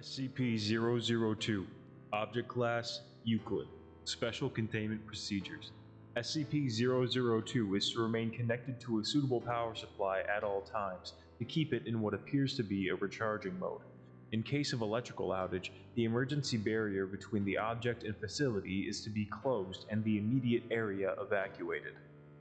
SCP-002 Object Class Euclid Special Containment Procedures SCP-002 is to remain connected to a suitable power supply at all times to keep it in what appears to be a recharging mode. In case of electrical outage, the emergency barrier between the object and facility is to be closed and the immediate area evacuated.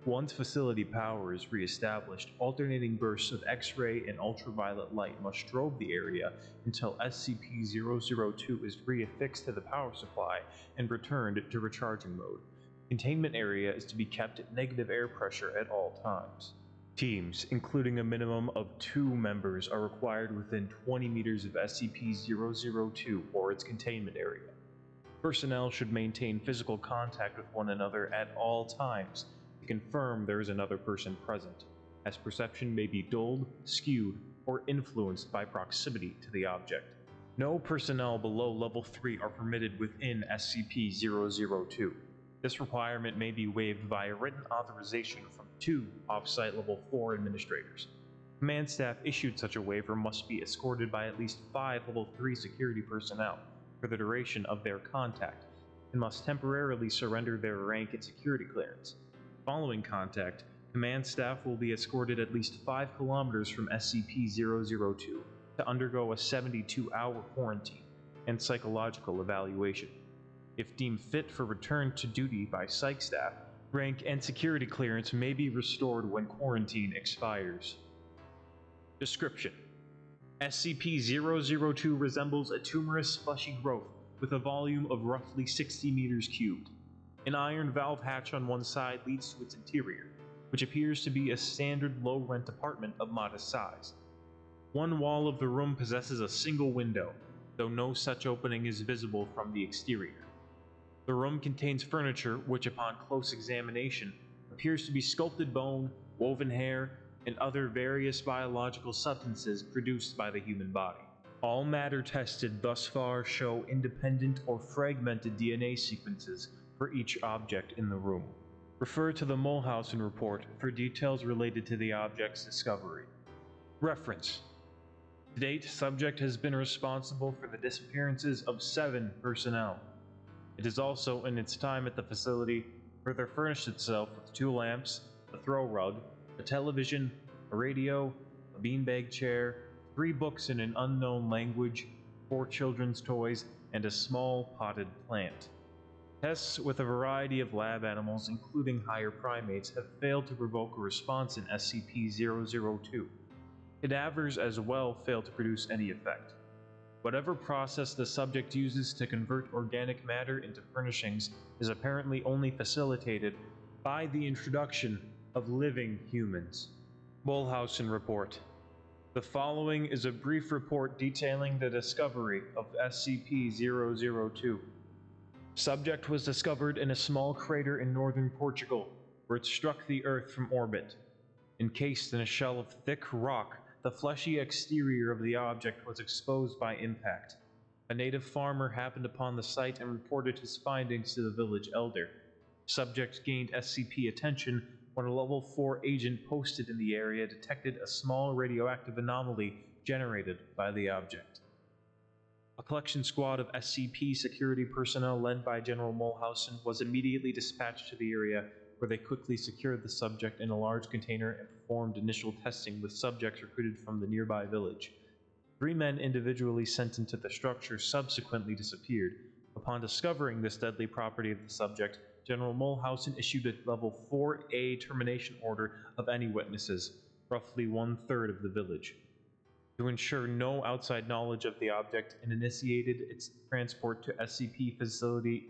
Once facility power is re-established, alternating bursts of X-ray and ultraviolet light must strobe the area until SCP-002 is re-affixed to the power supply and returned to recharging mode. Containment area is to be kept at negative air pressure at all times. Teams, including a minimum of two members, are required within 20 meters of SCP-002 or its containment area. Personnel should maintain physical contact with one another at all times confirm there is another person present, as perception may be dulled, skewed, or influenced by proximity to the object. No personnel below level 3 are permitted within SCP-002. This requirement may be waived via written authorization from two off-site level 4 administrators. Command staff issued such a waiver must be escorted by at least five level 3 security personnel for the duration of their contact, and must temporarily surrender their rank and security clearance. Following contact, command staff will be escorted at least 5 kilometers from SCP-002 to undergo a 72-hour quarantine and psychological evaluation. If deemed fit for return to duty by psych staff, rank and security clearance may be restored when quarantine expires. Description SCP-002 resembles a tumorous fleshy growth with a volume of roughly 60 meters cubed. An iron valve hatch on one side leads to its interior, which appears to be a standard low-rent apartment of modest size. One wall of the room possesses a single window, though no such opening is visible from the exterior. The room contains furniture which, upon close examination, appears to be sculpted bone, woven hair, and other various biological substances produced by the human body. All matter tested thus far show independent or fragmented DNA sequences for each object in the room. Refer to the Mulhausen report for details related to the object's discovery. Reference To date, subject has been responsible for the disappearances of seven personnel. It has also, in its time at the facility, further furnished itself with two lamps, a throw rug, a television, a radio, a beanbag chair, three books in an unknown language, four children's toys, and a small potted plant. Tests with a variety of lab animals, including higher primates, have failed to provoke a response in SCP-002. Cadavers as well fail to produce any effect. Whatever process the subject uses to convert organic matter into furnishings is apparently only facilitated by the introduction of living humans. Mulhausen Report The following is a brief report detailing the discovery of SCP-002. Subject was discovered in a small crater in northern Portugal, where it struck the Earth from orbit. Encased in a shell of thick rock, the fleshy exterior of the object was exposed by impact. A native farmer happened upon the site and reported his findings to the village elder. Subject gained SCP attention when a level 4 agent posted in the area detected a small radioactive anomaly generated by the object. A collection squad of SCP security personnel led by General Mulhausen was immediately dispatched to the area where they quickly secured the subject in a large container and performed initial testing with subjects recruited from the nearby village. Three men individually sent into the structure subsequently disappeared. Upon discovering this deadly property of the subject, General Mulhausen issued a level 4A termination order of any witnesses, roughly one third of the village. To ensure no outside knowledge of the object and initiated its transport to SCP facility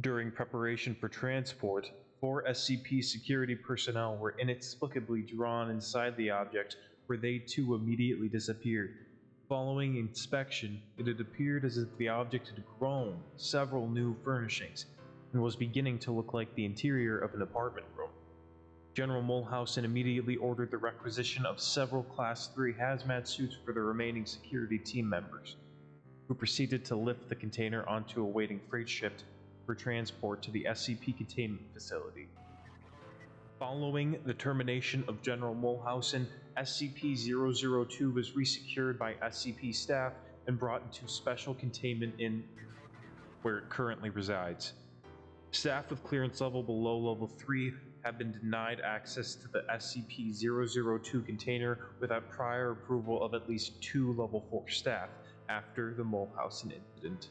during preparation for transport, Four SCP security personnel were inexplicably drawn inside the object, where they too immediately disappeared. Following inspection, it had appeared as if the object had grown several new furnishings and was beginning to look like the interior of an apartment room. General Mulhausen immediately ordered the requisition of several Class 3 hazmat suits for the remaining security team members, who proceeded to lift the container onto a waiting freight ship for transport to the SCP containment facility. Following the termination of General Mulhausen, SCP-002 was resecured by SCP staff and brought into special containment in where it currently resides. Staff with clearance level below level 3 have been denied access to the SCP-002 container without prior approval of at least two level 4 staff after the Mulhausen incident.